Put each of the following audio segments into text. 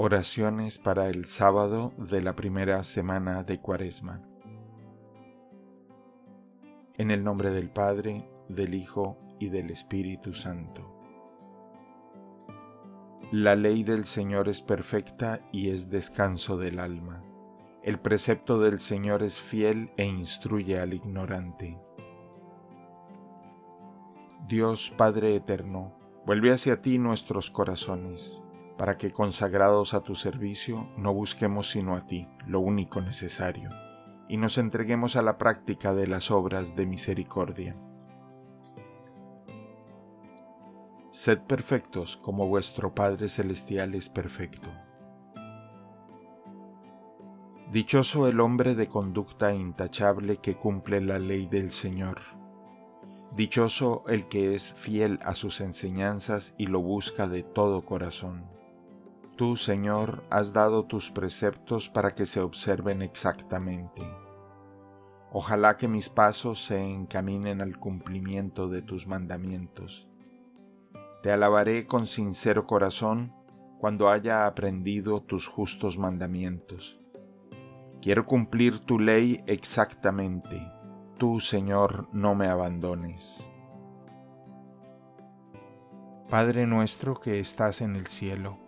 Oraciones para el sábado de la primera semana de Cuaresma. En el nombre del Padre, del Hijo y del Espíritu Santo. La ley del Señor es perfecta y es descanso del alma. El precepto del Señor es fiel e instruye al ignorante. Dios Padre Eterno, vuelve hacia ti nuestros corazones para que consagrados a tu servicio no busquemos sino a ti, lo único necesario, y nos entreguemos a la práctica de las obras de misericordia. Sed perfectos como vuestro Padre Celestial es perfecto. Dichoso el hombre de conducta intachable que cumple la ley del Señor. Dichoso el que es fiel a sus enseñanzas y lo busca de todo corazón. Tú, Señor, has dado tus preceptos para que se observen exactamente. Ojalá que mis pasos se encaminen al cumplimiento de tus mandamientos. Te alabaré con sincero corazón cuando haya aprendido tus justos mandamientos. Quiero cumplir tu ley exactamente. Tú, Señor, no me abandones. Padre nuestro que estás en el cielo,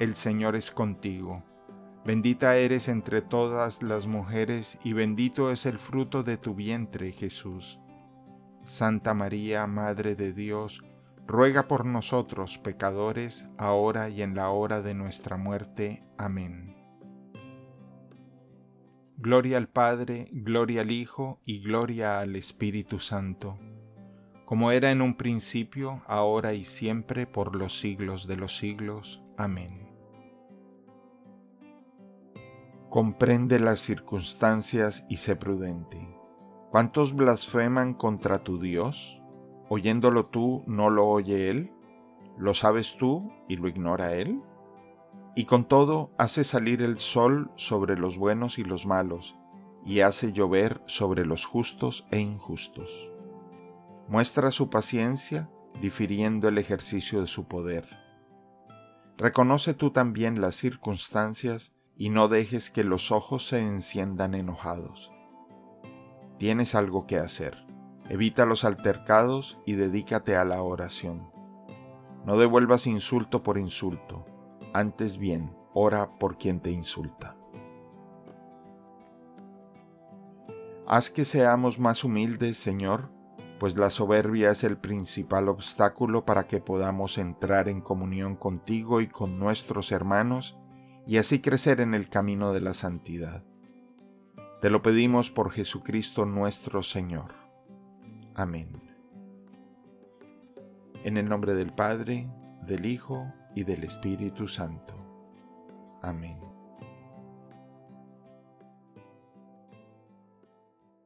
el Señor es contigo. Bendita eres entre todas las mujeres y bendito es el fruto de tu vientre, Jesús. Santa María, Madre de Dios, ruega por nosotros pecadores, ahora y en la hora de nuestra muerte. Amén. Gloria al Padre, gloria al Hijo y gloria al Espíritu Santo, como era en un principio, ahora y siempre, por los siglos de los siglos. Amén. Comprende las circunstancias y sé prudente. ¿Cuántos blasfeman contra tu Dios? Oyéndolo tú, ¿no lo oye Él? ¿Lo sabes tú y lo ignora Él? Y con todo hace salir el sol sobre los buenos y los malos, y hace llover sobre los justos e injustos. Muestra su paciencia, difiriendo el ejercicio de su poder. Reconoce tú también las circunstancias y no dejes que los ojos se enciendan enojados. Tienes algo que hacer. Evita los altercados y dedícate a la oración. No devuelvas insulto por insulto, antes bien, ora por quien te insulta. Haz que seamos más humildes, Señor, pues la soberbia es el principal obstáculo para que podamos entrar en comunión contigo y con nuestros hermanos y así crecer en el camino de la santidad. Te lo pedimos por Jesucristo nuestro Señor. Amén. En el nombre del Padre, del Hijo y del Espíritu Santo. Amén.